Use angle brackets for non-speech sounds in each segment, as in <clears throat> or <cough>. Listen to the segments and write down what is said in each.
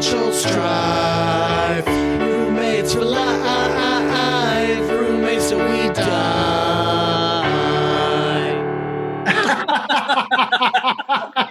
financial strife. Roommates for life. Roommates till we die. <laughs>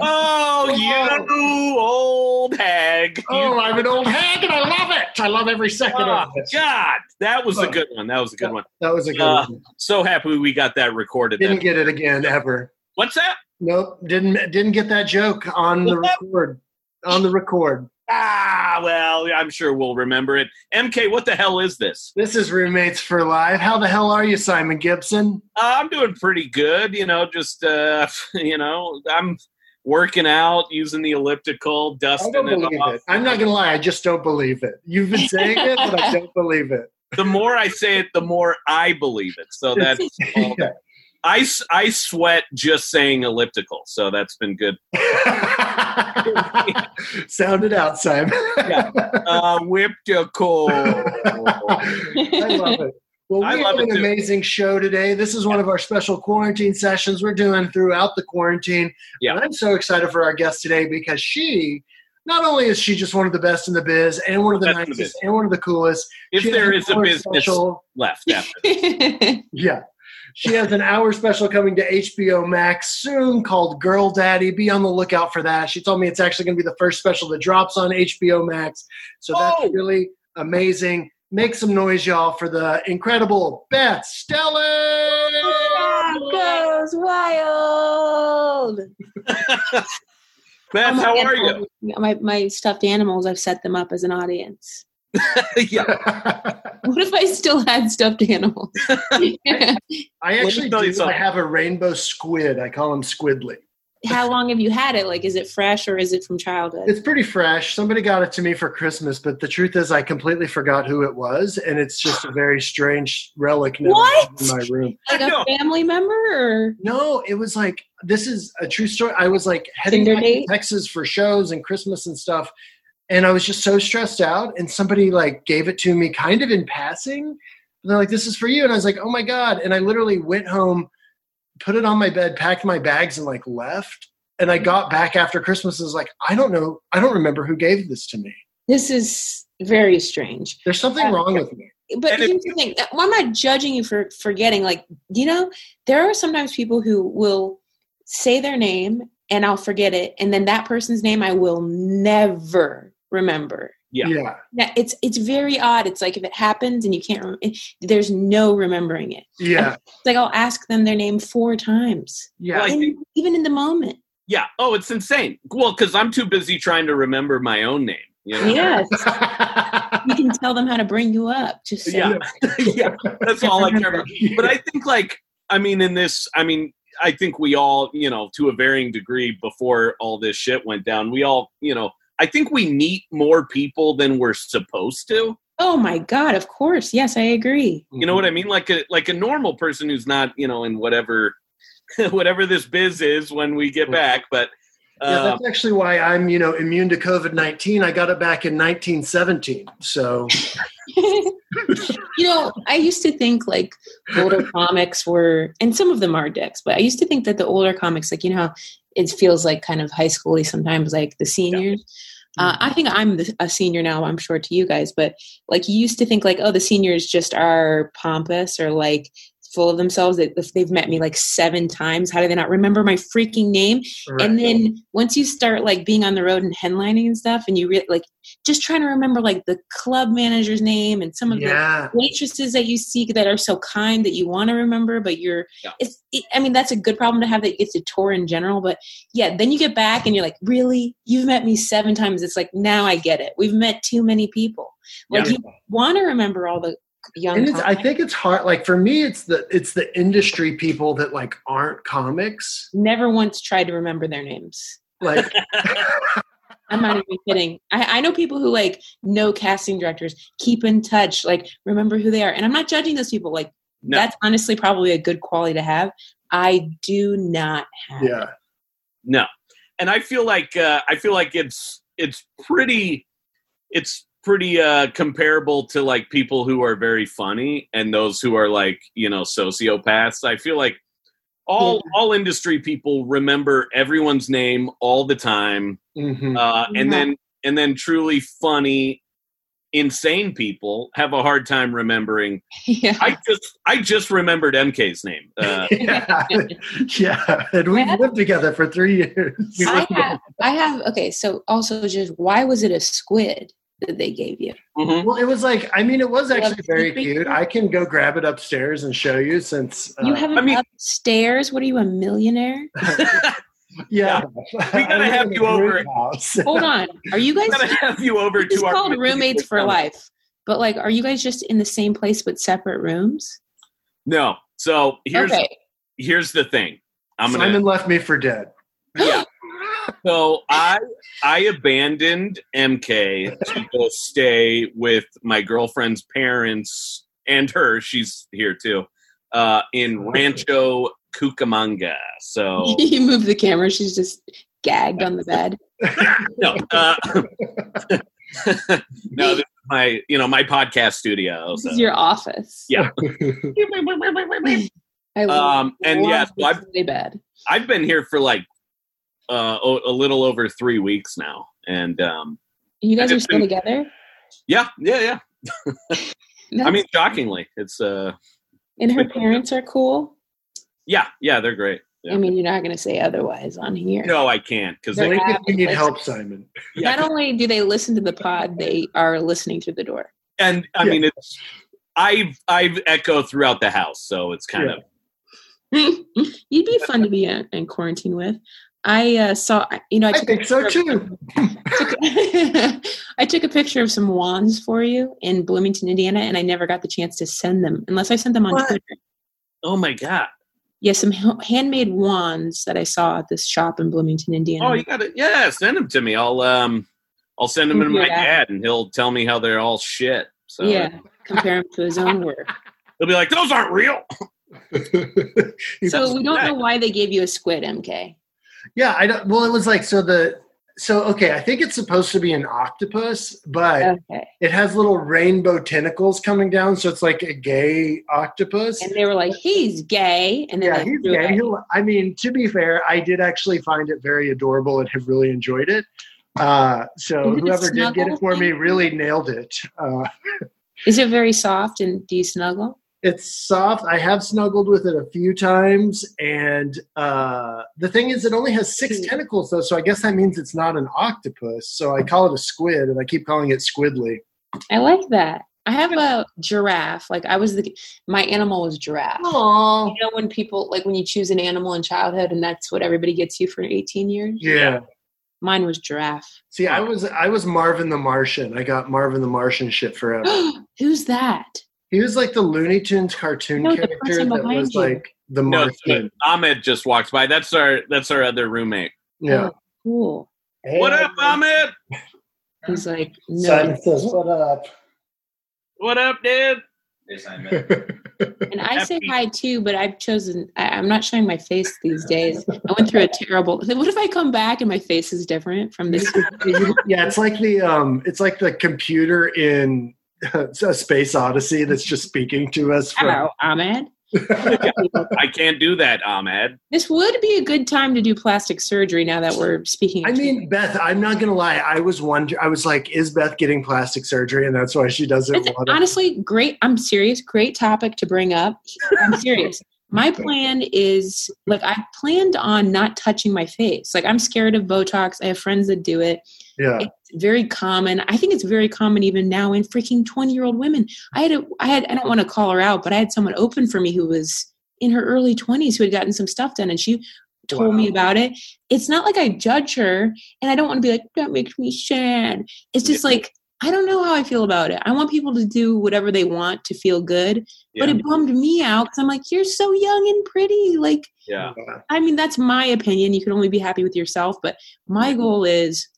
Oh, you old hag. oh, I'm an old hag and I love it. I love every second Oh, of it. God, that was a good one. That was a good one. That was a good Uh, one. So happy we got that recorded. Didn't Then. get it again ever. What's that? Nope, didn't didn't get that joke on the that? record. On the record. Ah, well, I'm sure we'll remember it. MK, what the hell is this? This is roommates for life. How the hell are you, Simon Gibson? Uh, I'm doing pretty good. You know, just uh, <laughs> you know, I'm working out, using the elliptical, dusting it off. it. I'm not gonna lie. I just don't believe it. You've been saying it, but I <laughs> don't believe it. The more I say it, the more I believe it. So <laughs> that's all Yeah. I, I sweat just saying elliptical. So that's been good. <laughs> Sound it out, Simon. Yeah. Uh, elliptical. <laughs> I love it. Well, we have an amazing show today. This is one of our special quarantine sessions we're doing throughout the quarantine. Yeah. And I'm so excited for our guest today because she, not only is she just one of the best in the biz and one of the Best nicest and one of the coolest. If there is a business special- left after this. <laughs> yeah. She has an hour special coming to HBO Max soon called Girl Daddy. Be on the lookout for that. She told me it's actually going to be the first special that drops on HBO Max. So that's Oh. really amazing. Make some noise, y'all, for the incredible Beth Stelling. goes wild. Beth, how are you? My my stuffed animals. I've set them up as an audience. <laughs> yeah. <laughs> What if I still had stuffed animals? <laughs> I actually tell do. I have a rainbow squid. I call him Squidly. How long have you had it? Like, is it fresh or is it from childhood? It's pretty fresh. Somebody got it to me for Christmas, but the truth is, I completely forgot who it was, and it's just a very strange relic now What? in my room. like a family member or No, it was like this is a true story. I was like heading Tinder back to? Texas for shows and Christmas and stuff, and I was just so stressed out. And somebody like gave it to me, kind of in passing. And they're like, "This is for you," and I was like, "Oh my god!" And I literally went home, put it on my bed, packed my bags, and like left. And I got back after Christmas and was like, "I don't know, I don't remember who gave this to me. this is very strange. There's something wrong with me." But And if here's the thing: well, I'm not judging you for forgetting. Like, you know, there are sometimes people who will say their name and I'll forget it, and then that person's name I will never remember. Yeah. yeah. Yeah, it's it's very odd. It's like if it happens and you can't, rem- it, there's no remembering it. Yeah, It's like I'll ask them their name four times, yeah. Well, I And think- even in the moment. Yeah. Oh, it's insane. Well, because I'm too busy trying to remember my own name. You know? Yes, <laughs> you can tell them how to bring you up. Just say, <laughs> Yeah. yeah. That's all I care about. But I think, like, I mean, in this, I mean, I think we all, you know, to a varying degree before all this shit went down, we all, you know, I think we meet more people than we're supposed to. "Oh my god, of course, yes, I agree." You know what I mean? Like a like a normal person who's not, you know, in whatever <laughs> whatever this biz is when we get back. But Yeah, uh, that's actually why I'm, you know, immune to COVID nineteen. I got it back in 1917. So <laughs> you know, I used to think like older comics were, and some of them are dicks, but I used to think that the older comics, like, you know, how it feels like kind of high schooly sometimes, like the seniors. Uh, I think I'm a senior now, I'm sure to you guys, but like you used to think like, oh, the seniors just are pompous or like full of themselves. That if they've met me like seven times, how do they not remember my freaking name? And then once you start like being on the road and headlining and stuff, and you re- like just trying to remember like the club manager's name and some of the waitresses that you see that are so kind that you want to remember, but you're. Yeah. It's. It, I mean, that's a good problem to have that you get to tour in general. But yeah, then you get back and you're like, really, you've met me seven times. It's like now I get it. We've met too many people. Like Yeah. you want to remember all the young. and it's, I think it's hard. Like for me, it's the it's the industry people that like aren't comics. Never once tried to remember their names. Like <laughs> I'm not even kidding. I, I know people who like know casting directors, keep in touch, like remember who they are. And I'm not judging those people. Like No. that's honestly probably a good quality to have. I do not have. yeah, No, and I feel like uh, I feel like it's it's pretty it's pretty uh, comparable to like people who are very funny and those who are like you know sociopaths. I feel like all all industry people remember everyone's name all the time, Mhm. uh, and Yeah. then and then truly funny, insane people have a hard time remembering. yeah. I just I just remembered MK's name. Uh, <laughs> yeah, <laughs> yeah, and we've lived together for three years. I have, I have. Okay, so also just why was it a squid that they gave you? mhm. Well, it was like, I mean, it was You have actually very sleeping cute. I can go grab it upstairs and show you since. You uh, have it I mean- upstairs. What are you, a millionaire? <laughs> yeah. We gotta <laughs> I live have you over. Hold on. Are you guys? I'm gonna have you over It's to our called roommates for summit. life. But like, are you guys just in the same place but separate rooms? No, so here's okay. here's the thing. I'm gonna Simon left me for dead. yeah. So I I abandoned MK to go stay with my girlfriend's parents and her. She's here too. Uh, in Rancho Cucamonga. So <laughs> you move the camera. She's just gagged on the bed. <laughs> no, uh, <laughs> no, this is my you know my podcast studio. This So. is your office. Yeah. I Um, and yes, this I've really bad. I've been here for like uh, o- a little over three weeks now, and um, You guys are still been- together. yeah, yeah, yeah. <laughs> I mean, shockingly, it's uh, and her parents are cool. yeah, yeah, they're great. Yeah. I mean, you're not going to say otherwise on here. No, I can't because They're they. Blink if need help, Simon. Yeah, Not only do they listen to the pod, they are listening through the door. and I Yeah. mean, it's I've I've echo throughout the house, so it's kind Yeah. of <laughs> You'd be fun to be in, in quarantine with. I uh, saw, you know, I I took, a think so picture of- too. took- <laughs> I took a picture of some wands for you in Bloomington, Indiana, and I never got the chance to send them unless I sent them on What? Twitter. oh my god. Yeah, some h- handmade wands that I saw at this shop in Bloomington, Indiana. Oh, you got it. Yeah, send them to me. I'll um, I'll send them to my Yeah. dad, and he'll tell me how they're all shit. So yeah, compare them to his own work. <laughs> he'll be like, "Those aren't real." So we don't that. know why they gave you a squid, MK. Yeah, I don't. Well, it was like so the. So okay, I think it's supposed to be an octopus, but Okay. it has little rainbow tentacles coming down, so it's like a gay octopus. And they were like, he's gay. And then yeah, he's gay. He'll, I mean, to be fair, I did actually find it very adorable and have really enjoyed it. Uh, so Is whoever did get it for me really nailed it. Uh, Is it very soft and do you snuggle? It's soft. I have snuggled with it a few times, and uh, the thing is, it only has six Hmm. tentacles though, so I guess that means it's not an octopus. So I call it a squid, and I keep calling it squidly. I like that. I have a giraffe. Like I was the my animal was giraffe. Oh, You know when people like when you choose an animal in childhood and that's what everybody gets you for 18 years? yeah. Mine was giraffe. See, I was I was Marvin the Martian. I got Marvin the Martian shit forever. <gasps> Who's that? He was like the Looney Tunes cartoon No, character that was you. like the No, Martian. Ahmed just walked by. That's our that's our other roommate. Yeah. Oh, cool. What up, Ahmed? He's like, no. Simon says, "What up?" What up, dude? <laughs> And I say hi too, but I've chosen. I, I'm not showing my face these days. I went through a terrible. <laughs> What if I come back and my face is different from this? <laughs> yeah, it's like the um, it's like the computer in uh, Space Odyssey that's just speaking to us. From, Hello, Ahmed. <laughs> I can't do that, Ahmed. This would be a good time to do plastic surgery now that we're speaking. I mean, Beth, I'm not gonna lie. I was wonder. I was like, is Beth getting plastic surgery, and that's why she doesn't It's want it? honestly great. I'm serious. Great topic to bring up. I'm serious. My plan is like I planned on not touching my face. Like I'm scared of Botox. I have friends that do it. Yeah, It's very common. I think it's very common even now in freaking 20 year old women. I had a, I had I don't want to call her out, but I had someone open for me who was in her early 20s who had gotten some stuff done and she told me about it. It's not like I judge her and I don't want to be like that makes me sad. It's just like I don't know how I feel about it. I want people to do whatever they want to feel good, but it bummed me out because I'm like, you're so young and pretty. Like, yeah. I mean, that's my opinion. You can only be happy with yourself. But my goal is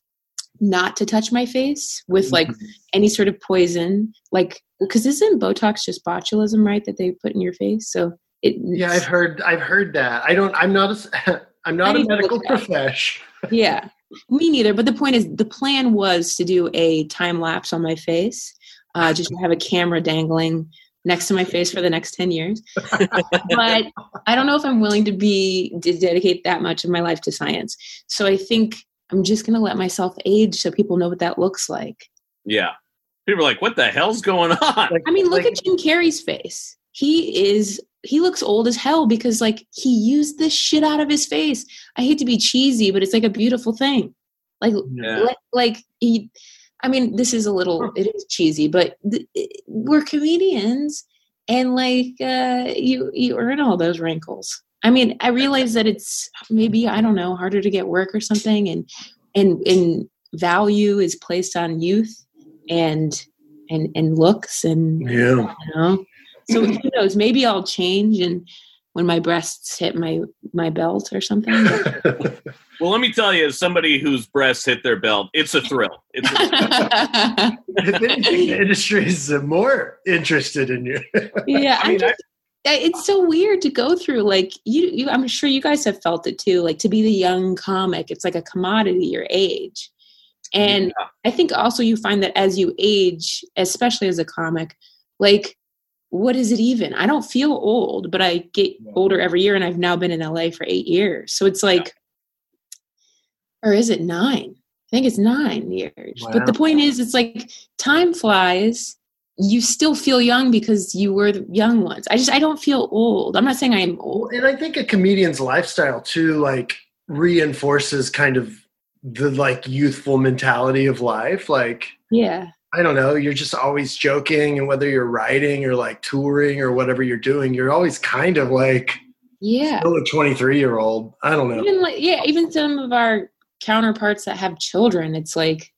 not to touch my face with like any sort of poison. Like, because isn't Botox just botulism, right? That they put in your face. So it. yeah. I've heard. I've heard that. I don't. I'm not. A, <laughs> I'm not I a medical look that up. profesh. <laughs> yeah, me neither. But the point is, the plan was to do a time lapse on my face, uh, just to have a camera dangling next to my face for the next 10 years. <laughs> but I don't know if I'm willing to be to dedicate that much of my life to science. So I think I'm just going to let myself age so people know what that looks like. Yeah. People are like, what the hell's going on? Like, I mean, look like- at Jim Carrey's face. He is he looks old as hell because like he used the shit out of his face. I hate to be cheesy, but it's like a beautiful thing. Like Yeah. like, like he I mean, this is a little it is cheesy, but th- we're comedians and like uh you you earn all those wrinkles. I mean, I realize that it's maybe I don't know, harder to get work or something and and and value is placed on youth and and and looks and Yeah. you know so who <laughs> knows maybe i'll change and when my breasts hit my my belt or something Well, let me tell you, as somebody whose breasts hit their belt, it's a thrill. It's a, <laughs> if anything, the industry is more interested in you. yeah I I mean, just, I- it's so weird to go through like you, you i'm sure you guys have felt it too like to be the young comic it's like a commodity your age. And i think also you find that as you age especially as a comic like what is it even? I don't feel old but i get Yeah. older every year and i've now been in la for eight years. So it's like or is it nine? I think it's nine years. But the point is it's like time flies you still feel young because you were the young ones i just i don't feel old i'm not saying i am old and I think a comedian's lifestyle too, like reinforces kind of the like youthful mentality of life. Like, yeah I don't know, you're just always joking, and whether you're writing or like touring or whatever you're doing, you're always kind of like yeah still a 23 year old. I don't know. even like yeah even some of our counterparts that have children it's like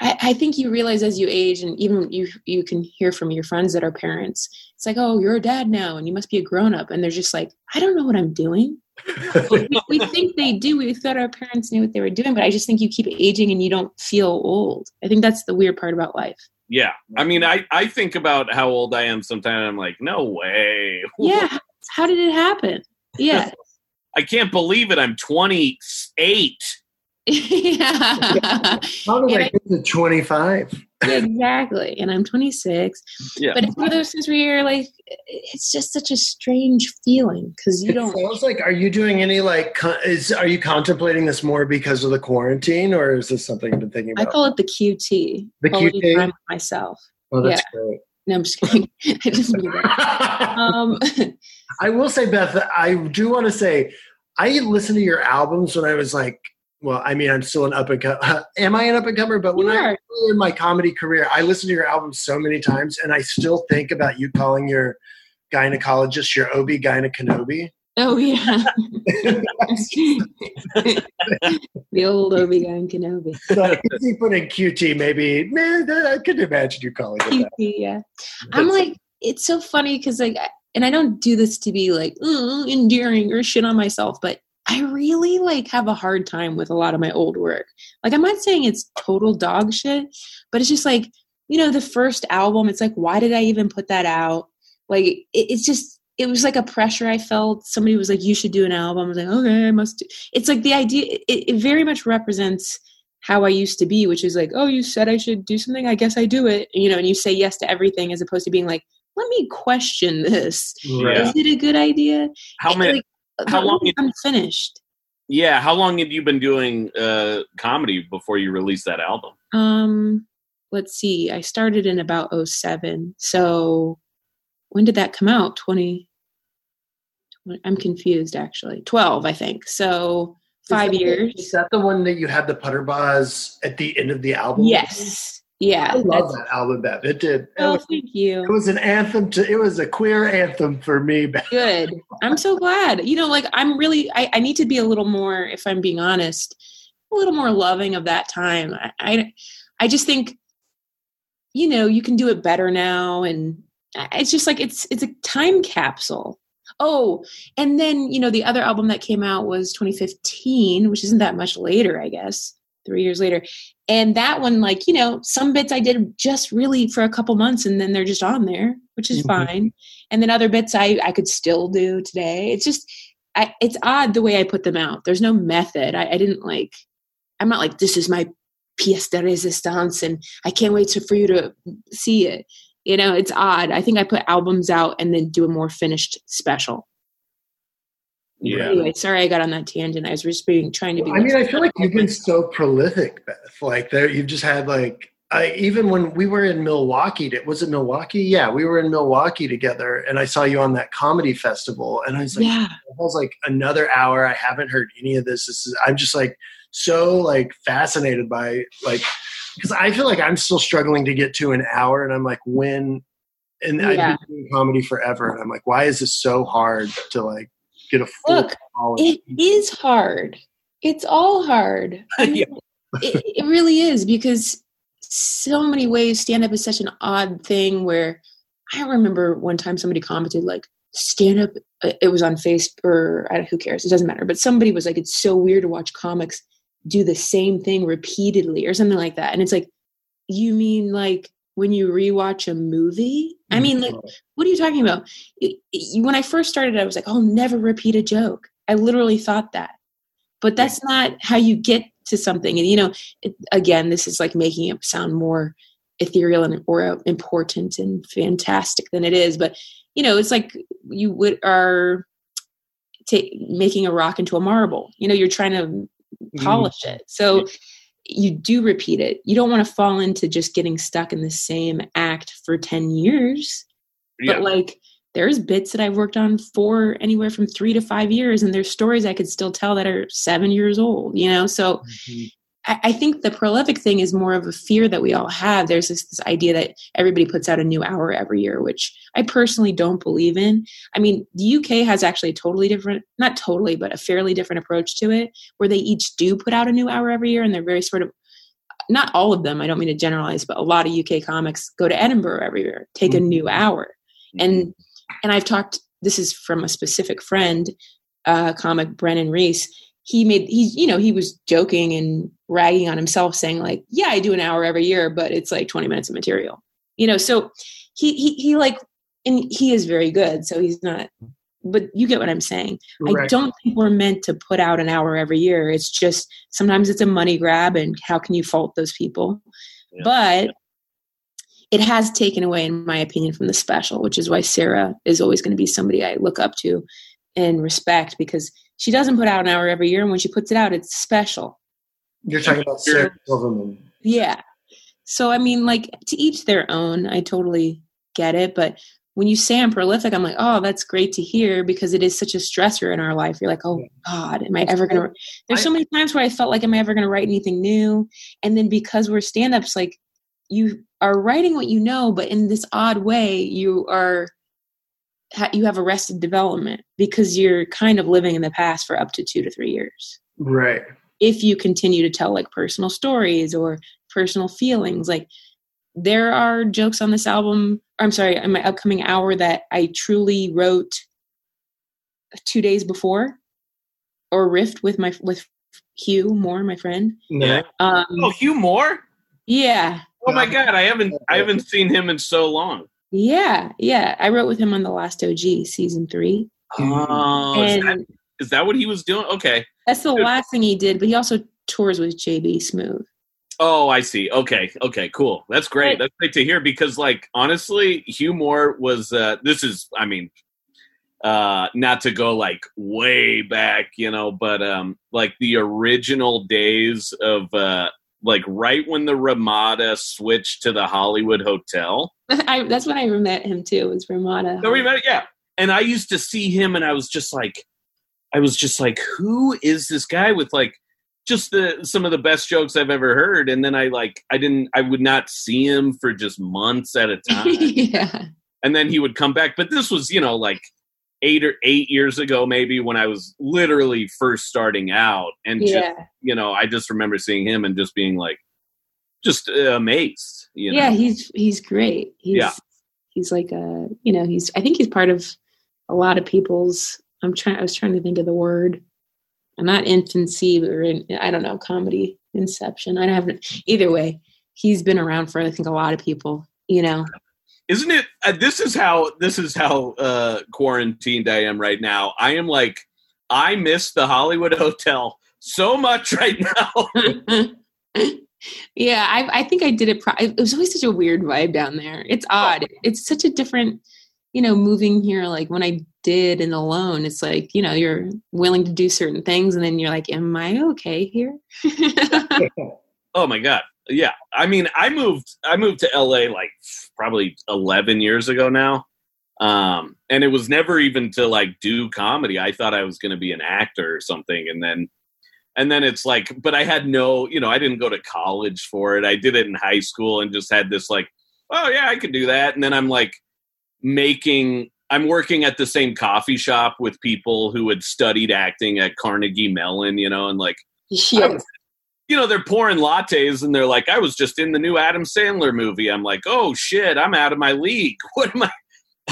I, I think you realize as you age and even you you can hear from your friends that are parents it's like oh you're a dad now and you must be a grown-up and they're just like i don't know what i'm doing <laughs> we, we think they do we thought our parents knew what they were doing but i just think you keep aging and you don't feel old i think that's the weird part about life yeah. I mean, I, I think about how old I am sometimes. I'm like, no way. yeah <laughs> how did it happen yeah I can't believe it. I'm 28. Yeah How did Yeah. I get to 25? exactly and i'm 26 Yeah. but it's one of those things where you're like it's just such a strange feeling because you It don't sounds like, are you doing any like, is are you contemplating this more because of the quarantine, or is this something you've been thinking about? i call it the qt The QT? time myself oh, that's great. no i'm just kidding <laughs> i just mean that <laughs> um I will say, Beth, I do want to say, I listened to your albums when I was like, well, I mean, I'm still an up and comer. <laughs> Am I an up and comer? But when You I in my comedy career, I listened to your album so many times, and I still think about you calling your gynecologist your OB Kenobi. oh yeah <laughs> the old obi-wan kenobi <laughs> So you put in QT, maybe, man, I couldn't imagine you calling it that. QT, yeah i'm like it's so funny because like and i don't do this to be like "Mm, endearing or shit on myself but i really like have a hard time with a lot of my old work. Like i'm not saying it's total dog shit but it's just like you know the first album it's like why did i even put that out? Like it, it's just it was like a pressure i felt. Somebody was like you should do an album. I was like okay i must do. it's like the idea it, it very much represents how i used to be which is like oh you said i should do something i guess i do it. You know and you say yes to everything as opposed to being like let me question this. Is it a good idea? How many? like, how the long album's unfinished Yeah. How long had you been doing uh, comedy before you released that album? um let's see i started in about 07 so when did that come out 20 i'm confused actually 12 i think so five Is that years Is that the one that you had the putter bars at the end of the album? yes yeah I love that album, Beth. It did. It oh was, thank you it was an anthem to. It was a queer anthem for me. Beth. good i'm so glad you know like i'm really I, I need to be a little more if i'm being honest a little more loving of that time I, I i just think you know you can do it better now and it's just like it's it's a time capsule oh and then you know the other album that came out was 2015 which isn't that much later i guess three years later and that one like you know some bits i did just really for a couple months and then they're just on there which is Mhm. fine and then other bits i i could still do today it's just I, it's odd the way i put them out there's no method I, I didn't like i'm not like this is my pièce de résistance and i can't wait to, for you to see it You know, it's odd. I think I put albums out and then do a more finished special. Yeah. Anyway, sorry I got on that tangent. I was just being trying to be. I mean, I feel like you've been so prolific, Beth. Like there, you've just had like I even when we were in Milwaukee, did- was it Milwaukee? Yeah, we were in Milwaukee together, and I saw you on that comedy festival, and I was like, yeah, I was like another hour. I haven't heard any of this. This is I'm just like so like fascinated by like because I feel like I'm still struggling to get to an hour, and I'm like when and I've been doing comedy forever, and I'm like, why is this so hard to like get a full Look, it is hard. It's all hard. <laughs> I mean, it, it really is because so many ways stand up is such an odd thing where I remember one time somebody commented like stand up uh, it was on Facebook or I don't, who cares? It doesn't matter. But somebody was like it's so weird to watch comics do the same thing repeatedly or something like that. And it's like you mean like when you rewatch a movie? I mm. mean like what are you talking about? When I first started I was like I'll never repeat a joke. I literally thought that. But that's not how you get to something. And you know it, again this is like making it sound more ethereal and or uh, important and fantastic than it is. But you know it's like you would are ta- making a rock into a marble. You know you're trying to mm. polish it. So you do repeat it you don't want to fall into just getting stuck in the same act for 10 years Yeah. but like there's bits that I've worked on for anywhere from three to five years, and there's stories I could still tell that are seven years old, you know? So mm-hmm. I, I think the prolific thing is more of a fear that we all have. There's this, this idea that everybody puts out a new hour every year, which I personally don't believe in. I mean, the UK has actually a totally different, not totally, but a fairly different approach to it, where they each do put out a new hour every year, and they're very sort of not all of them, I don't mean to generalize, but a lot of UK comics go to Edinburgh every year, take a Mhm. new hour. And and I've talked this is from a specific friend, uh comic Brennan Reece. He made he's you know, he was joking and ragging on himself, saying, like, yeah, I do an hour every year, but it's like 20 minutes of material. You know, so he he he like and he is very good, so he's not but you get what I'm saying. I don't think we're meant to put out an hour every year. It's just sometimes it's a money grab, and how can you fault those people? Yeah. But it has taken away, in my opinion, from the special, which is why Sarah is always going to be somebody I look up to and respect because she doesn't put out an hour every year, and when she puts it out, it's special. You're talking about Sarah Silverman. Yeah. So I mean, like to each their own. I totally get it, but when you say I'm prolific, I'm like, oh, that's great to hear because it is such a stressor in our life. You're like, oh God, am I ever gonna? There's so many times where I felt like, am I ever gonna write anything new? And then because we're stand-ups, like you are writing what you know, but in this odd way, you are ha- you have arrested development because you're kind of living in the past for up to two to three years Right. if you continue to tell like personal stories or personal feelings like there are jokes on this album i'm sorry in my upcoming hour that i truly wrote two days before or riffed with my with hugh moore my friend Yeah. um Oh, Hugh Moore. yeah Oh my God, I haven't I haven't seen him in so long. Yeah yeah i wrote with him on the last og season three Oh, is and that, is that what he was doing? Okay. that's the last thing he did but he also tours with jb smoove Oh, I see. Okay, okay, cool. That's great. Right. That's great to hear because, like, honestly, Hugh Moore was. Uh, this is, I mean, uh, not to go like way back, you know, but um, like the original days of, uh, like, right when the Ramada switched to the Hollywood Hotel. <laughs> I, that's when i met him too was ramada So we met, yeah. And I used to see him, and I was just like, I was just like, who is this guy with like just the some of the best jokes I've ever heard? And then I like, I didn't, I would not see him for just months at a <laughs> time, yeah and then he would come back. But this was, you know, like eight or eight years ago, maybe when I was literally first starting out, and just, you know, I just remember seeing him and just being like, just uh, amazed. You know? yeah he's he's great he's Yeah. he's like a you know he's i think he's part of a lot of people's i'm trying i was trying to think of the word i'm not infancy or in, i don't know comedy inception i don't have either way he's been around for i think a lot of people you know isn't it uh, this is how this is how uh quarantined i am right now i am like i miss the hollywood <laughs> hotel so much right now <laughs> yeah, I, I think I did it. Pro- it was always such a weird vibe down there. It's odd. It's such a different, you know, moving here. Like when I did and alone, it's like you know you're willing to do certain things, and then you're like, "Am I okay here?" <laughs> Oh my god. Yeah. I mean, I moved I moved to LA like probably 11 years ago now. Um and it was never even to like do comedy. I thought I was going to be an actor or something and then and then it's like but I had no, you know, I didn't go to college for it. I did it in high school and just had this like, oh yeah, I could do that. And then I'm like making I'm working at the same coffee shop with people who had studied acting at Carnegie Mellon, you know, and like <laughs> yeah. You know, they're pouring lattes and they're like, I was just in the new Adam Sandler movie. I'm like, oh shit, I'm out of my league. <laughs> What am I?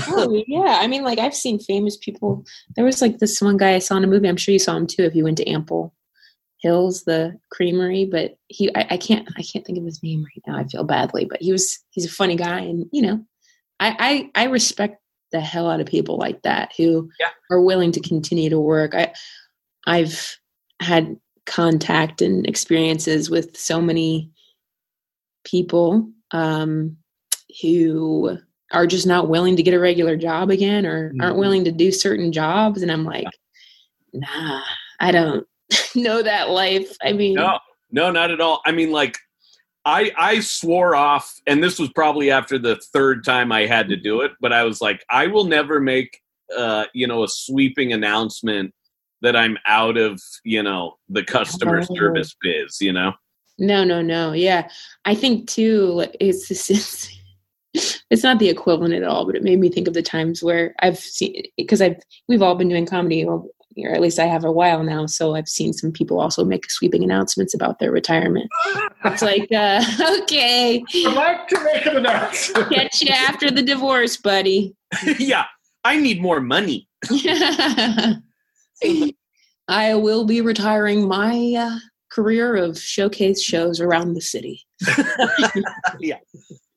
oh yeah. I mean, like I've seen famous people. There was like this one guy I saw in a movie. I'm sure you saw him too if you went to Ample Hills, the creamery. But he, I, I can't, I can't think of his name right now. I feel badly, but he was, he's a funny guy, and you know, I, I, I respect the hell out of people like that who Yeah. are willing to continue to work. I, I've had contact and experiences with so many people um, who are just not willing to get a regular job again or aren't Mhm. willing to do certain jobs and i'm like nah i don't <laughs> know that life i mean No, no, not at all. I mean, like, I I swore off, and this was probably after the third time I had to do it. But I was like, I will never make, uh, you know, a sweeping announcement that I'm out of, you know, the customer Oh. service biz. You know, no no no yeah i think too it's this it's, it's not the equivalent at all but it made me think of the times where i've seen because i've we've all been doing comedy or, or at least i have a while now so i've seen some people also make sweeping announcements about their retirement it's <laughs> like uh <laughs> okay I'd like to make an announcement. catch you after the divorce buddy <laughs> yeah, I need more money. <laughs> I will be retiring my uh, career of showcase shows around the city. <laughs>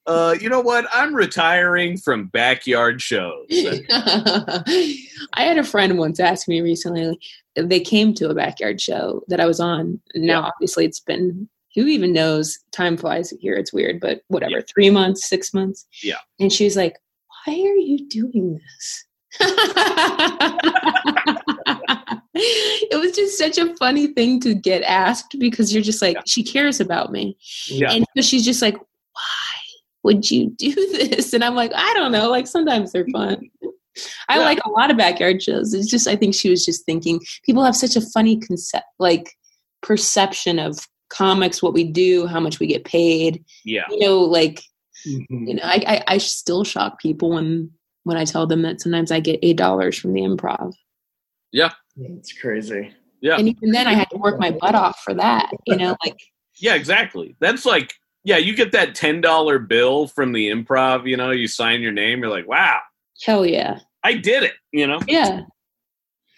Uh, you know what? I'm retiring from backyard shows. <laughs> I had a friend once ask me recently. They came to a backyard show that I was on. Now, obviously, it's been who even knows? Time flies here. It's weird, but whatever. Yeah. Three months, six months. Yeah. And she was like, "Why are you doing this?" <laughs> it was just such a funny thing to get asked because you're just like, Yeah. she cares about me. Yeah. And so she's just like, why would you do <laughs> this? And I'm like, I don't know. Like sometimes they're fun. I Yeah. like a lot of backyard shows. It's just I think she was just thinking people have such a funny concept like perception of comics, what we do, how much we get paid. Yeah. You know, like Mhm. you know, I, I I still shock people when when I tell them that sometimes I get eight dollars from the improv. It's crazy. Yeah. And even then I had to work my butt off for that. You know, like Yeah, exactly. That's like, yeah, you get that ten dollar bill from the improv. You know, you sign your name. You're like, wow, hell yeah. I did it. You know, Yeah.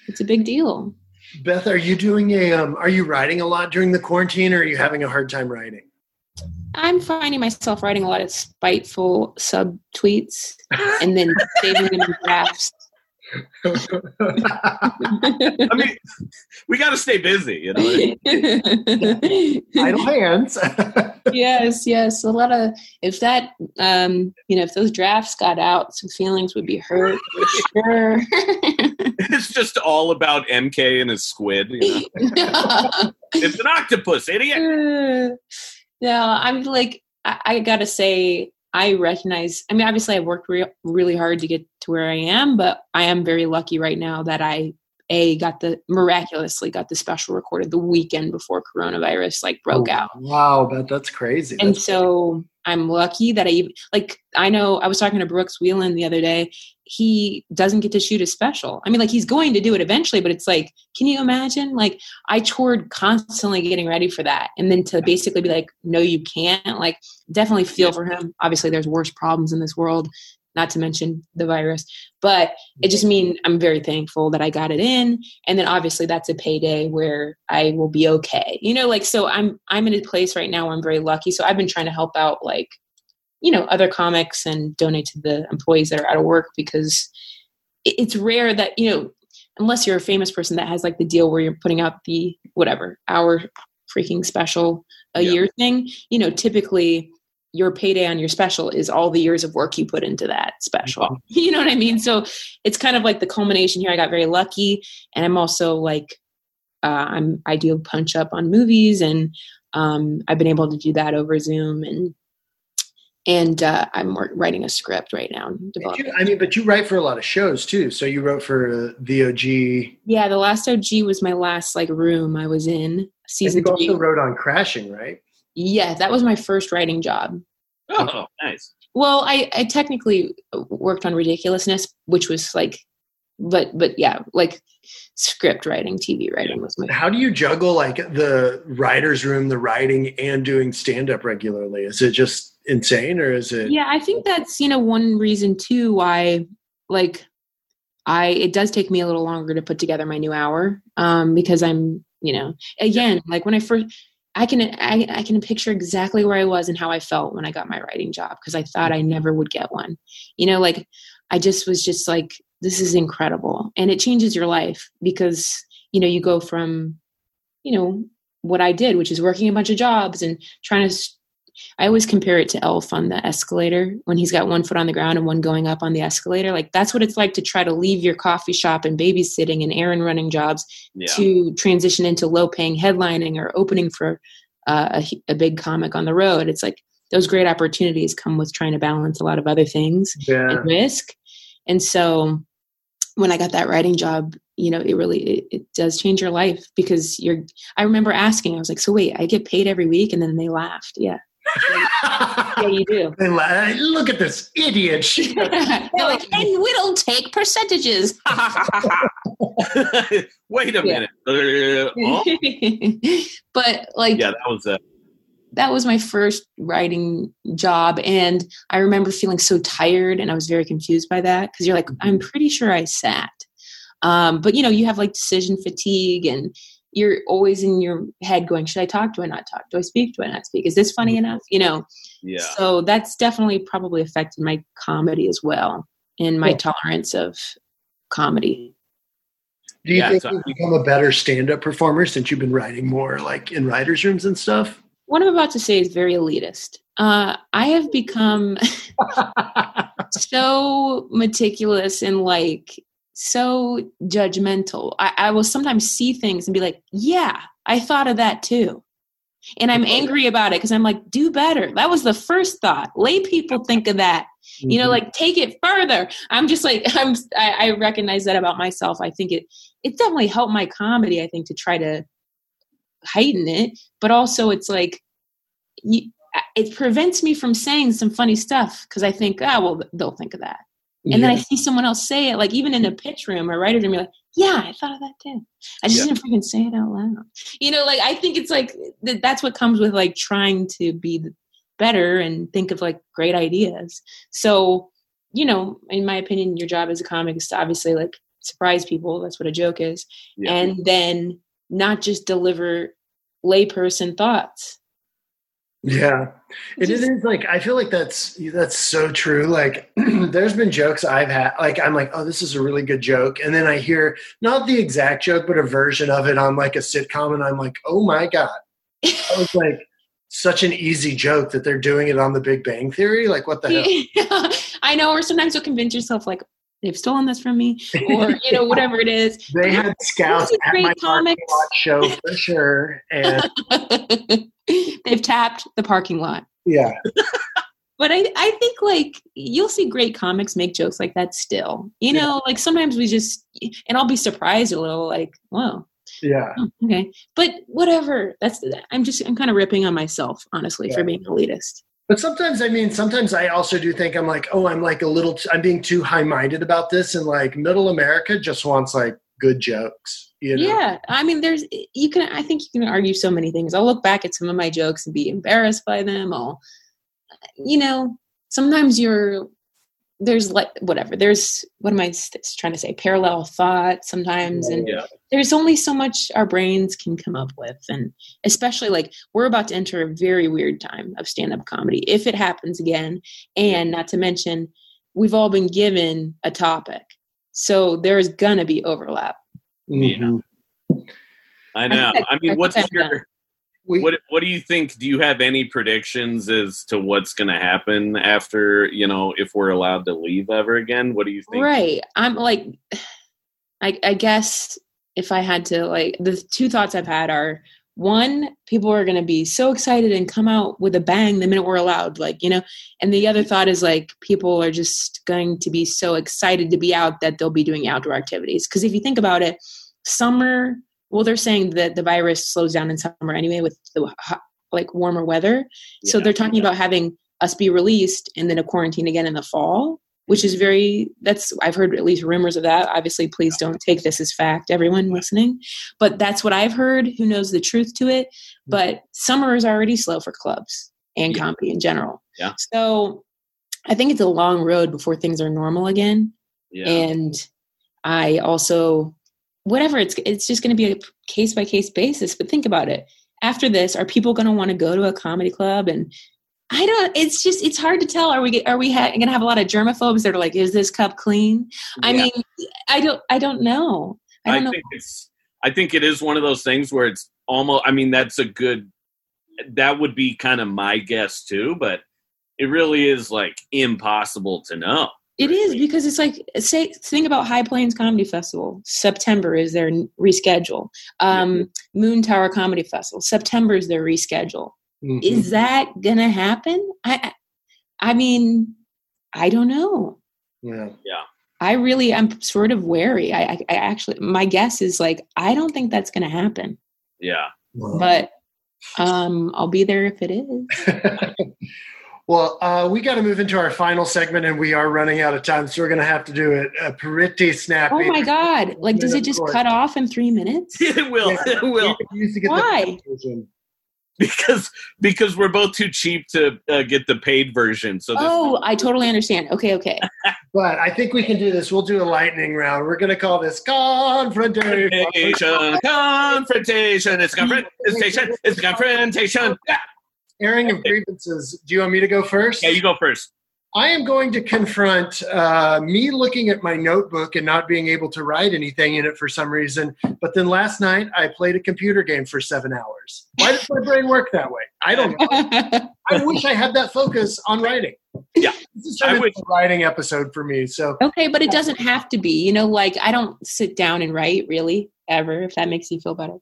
It's a big deal. Beth, are you doing a? Um, are you writing a lot during the quarantine, or are you having a hard time writing? I'm finding myself writing a lot of spiteful sub tweets and then saving them in drafts. I mean, we got to stay busy. You know, <laughs> Idle hands. <laughs> yes, yes. A lot of if that um you know, if those drafts got out, some feelings would be hurt sure. <laughs> it's just all about MK and his squid. You know? it's an octopus, idiot. no, I'm like I, I gotta say I recognize. I mean, obviously, I've worked re- really hard to get to where I am, but I am very lucky right now that I a got the miraculously got the special recorded the weekend before coronavirus like broke Oh, out. Wow, that, that's crazy. and That's- so I'm lucky that I even like I know I was talking to Brooks Wheelan the other day. He doesn't get to shoot a special. I mean, like he's going to do it eventually, but it's like, can you imagine? Like I toured constantly getting ready for that, and then to basically be like, no, you can't. Like, definitely feel for him. Obviously, there's worse problems in this world, not to mention the virus. But it just mean I'm very thankful that I got it in, and then obviously that's a payday where I will be okay. You know, like so I'm I'm in a place right now where I'm very lucky. So I've been trying to help out like you know other comics and donate to the employees that are out of work because it's rare that you know unless you're a famous person that has like the deal where you're putting out the whatever hour freaking special a Yeah. year thing. You know, typically your payday on your special is all the years of work you put into that special. <laughs> You know what I mean? So it's kind of like the culmination here. I got very lucky, and I'm also like, uh, I'm I do punch up on movies, and um, I've been able to do that over Zoom, and and uh, I'm writing a script right now. You- I mean, but you write for a lot of shows too. So you wrote for VOG. Yeah, the last OG was my last like room I was in And season you three. also wrote on Crashing, right? Yeah, that was my first writing job. Oh, nice. Well, I, I technically worked on ridiculousness, which was like, but but yeah, like script writing, TV writing was my. How do you juggle like the writer's room, the writing, and doing stand up regularly? Is it just insane or is it? Yeah, I think that's you know one reason too why like I it does take me a little longer to put together my new hour um because I'm you know again like when I first I can I, I can picture exactly where I was and how I felt when I got my writing job because I thought I never would get one. You know, like I just was just like this is incredible and it changes your life because you know you go from you know what I did which is working a bunch of jobs and trying to I always compare it to Elf on the escalator when he's got one foot on the ground and one going up on the escalator. Like that's what it's like to try to leave your coffee shop and babysitting and errand running jobs Yeah. to transition into low paying headlining or opening for uh, a, a big comic on the road. It's like those great opportunities come with trying to balance a lot of other things Yeah. and risk. And so when I got that writing job, you know, it really it, it does change your life because you're I remember asking, I was like, so wait, I get paid every week and then they laughed. Yeah. Yeah, you do. They la- Look at this idiot. She <laughs> They're like, and we don't take percentages. <laughs> Wait a minute. Uh, oh, <laughs> but like yeah, that was a that was my first writing job and i remember feeling so tired and i was very confused by that because you're like i'm pretty sure i sat um, but you know you have like decision fatigue and you're always in your head going should i talk? Do i not talk? Do i speak? Do i not speak? Is this funny enough? You know? Yeah. so that's definitely probably affected my comedy as well and my Cool. tolerance of comedy. Do you Yeah, think so- you've become a better stand-up performer since you've been writing more like in writers' rooms and stuff? what i'm about to say is very elitist. Uh, i have become <laughs> so meticulous and like so judgmental. I, I will sometimes see things and be like, yeah, I thought of that too. And I'm angry about it because I'm like, do better. That was the first thought. Lay people think of that. You know, like take it further. I'm just like, <laughs> I'm I, I recognize that about myself. I think it it definitely helped my comedy, I think, to try to heighten it. But also it's like you, it prevents me from saying some funny stuff because I think, ah, well, they'll think of that. And then I see someone else say it, like even in a pitch room or writer's room, you're like, yeah, I thought of that too. I just Yeah. didn't freaking say it out loud. You know, like I think it's like th- that's what comes with like trying to be better and think of like great ideas. So, you know, in my opinion, your job as a comic is to obviously like surprise people. That's what a joke is. Yeah. And then not just deliver layperson thoughts. Yeah. It Just- is like I feel like that's that's so true. Like <clears throat> there's been jokes I've had like I'm like, oh, this is a really good joke. And then I hear not the exact joke, but a version of it on like a sitcom, and I'm like, oh my God. That was like such an easy joke that they're doing it on the Big Bang Theory. Like what the <laughs> hell? I know, or sometimes you'll convince yourself like they've stolen this from me, or <laughs> you know, whatever it is. They had scouts at my parking comics. lot show for sure. And <laughs> they've tapped the parking lot. yeah. <laughs> But I, I think like you'll see great comics make jokes like that still. You know, like sometimes we just and I'll be surprised a little, like, whoa, Yeah. oh, okay. But whatever. That's I'm just I'm kind of ripping on myself, honestly, for being elitist. But sometimes, I mean, sometimes I also do think I'm like, oh, I'm like a little, I'm being too high minded about this. And like middle America just wants like good jokes, you know? Yeah, I mean, there's you can. I think you can argue so many things. I'll look back at some of my jokes and be embarrassed by them. I'll, you know, sometimes you're there's like whatever. There's what am i trying to say? Parallel thought sometimes, and Yeah. there's only so much our brains can come up with, and especially like we're about to enter a very weird time of stand-up comedy if it happens again, and not to mention we've all been given a topic, so there's gonna be overlap. Mhm. I know. think <laughs> I I- mean, I what's think I'm your we, What What do you think? Do you have any predictions as to what's going to happen after you know if we're allowed to leave ever again? What do you think? Right. I'm like, I, I guess if I had to, like, the two thoughts I've had are one, people are going to be so excited and come out with a bang the minute we're allowed, like, you know, and the other thought is like, people are just going to be so excited to be out that they'll be doing outdoor activities. Because if you think about it, summer, well, they're saying that the virus slows down in summer anyway with the like warmer weather. So Yeah. they're talking about having us be released and then a quarantine again in the fall which is very that's i've heard at least rumors of that obviously please don't take this as fact everyone listening but that's what i've heard who knows the truth to it mm. but summer is already slow for clubs and Yeah. comedy in general Yeah. so i think it's a long road before things are normal again Yeah. and i also whatever it's it's just going to be a case by case basis but think about it after this are people going to want to go to a comedy club and i don't it's just it's hard to tell are we are we ha- going to have a lot of germaphobes that are like is this cup clean i Yeah. mean i don't i don't know i I, don't know think it's. I think it is one of those things where it's almost. I mean, that's a good. That would be kind of my guess too, but it really is like impossible to know. It is because it's like say think about High Plains Comedy Festival. September is their reschedule. Um, Moontower Comedy Festival. September is their reschedule. Mhm. Is that gonna happen? I, I I mean, I don't know. yeah. Yeah. I really am sort of wary. I, I, I actually, my guess is like I don't think that's gonna happen. Yeah. Well, But um, I'll be there if it is. <laughs> well, uh, we got to move into our final segment, and we are running out of time, so we're going to have to do it uh, pretty snappy. Oh my god! Like, does it just cut off in three minutes? <laughs> It will. Yeah. It will. We used to get the Why? Because because we're both too cheap to uh, get the paid version. So this Oh, I totally understand. Okay, okay. <laughs> But I think we can do this. We'll do a lightning round. We're going to call this confrontation. confrontation, confrontation. It's confrontation. It's confrontation. Yeah. Airing of grievances. Do you want me to go first? yeah, you go first. I am going to confront uh, me looking at my notebook and not being able to write anything in it for some reason. But then last night I played a computer game for seven hours. Why does my brain work that way? I don't know. <laughs> I wish I had that focus on writing. Yeah. This is I turned a writing episode for me. So okay, but it doesn't have to be. You know, like I don't sit down and write really ever. If that makes you feel better.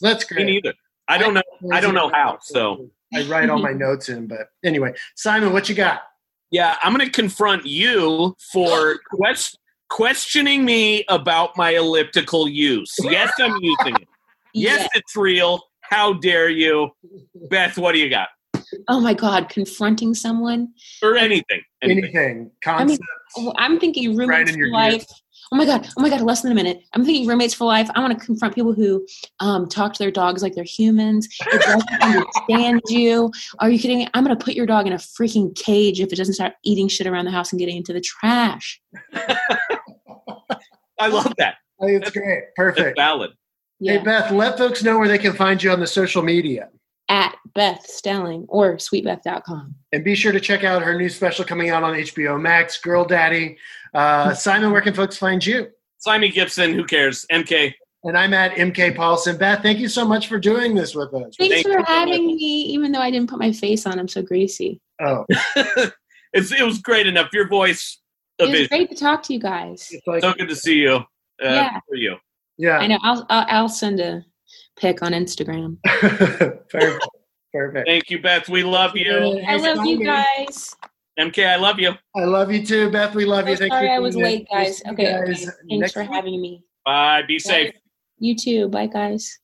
that's great. Me great. neither. I don't know. I don't know how. So I write all my <laughs> notes in. But anyway, Simon, what you got? yeah, I'm going to confront you for <gasps> quest- questioning me about my elliptical use. Yes, I'm <laughs> using it. Yes, Yeah. it's real. How dare you, Beth? What do you got? Oh my God, confronting someone. Or anything? anything. Anything? Concepts? Oh, I'm thinking roommates in for your life. Oh my god! Oh my god! Less than a minute. I'm thinking roommates for life. I want to confront people who um, talk to their dogs like they're humans. It doesn't <laughs> understand you. Are you kidding me? I'm going to put your dog in a freaking cage if it doesn't start eating shit around the house and getting into the trash. <laughs> I love that. I think it's great. That's Perfect. valid. Hey, Beth, let folks know where they can find you on the social media. At Beth Stelling or sweetbeth.com. And be sure to check out her new special coming out on HBO Max, Girl Daddy. Uh, Simon, where can folks find you? Simon Gibson, who cares? MK. And I'm at MK Paulson. Beth, thank you so much for doing this with us. Thanks Thank for you so having me, even though I didn't put my face on. I'm so greasy. Oh, <laughs> it's, it was great enough. Your voice, It was great to talk to you guys. it's like, So good to see you. Uh, Yeah. For you. yeah. I know. I'll I'll, I'll send a pic on Instagram. <laughs> Perfect. Perfect. Thank you, Beth. We love you. I love you Simon. guys. MK, I love you. I love you too, Beth. We love you. Oh, Thank sorry you I for was late, guys. We'll see you Okay, okay. Thanks for week. having me. Bye. Be safe. You too. Bye, guys.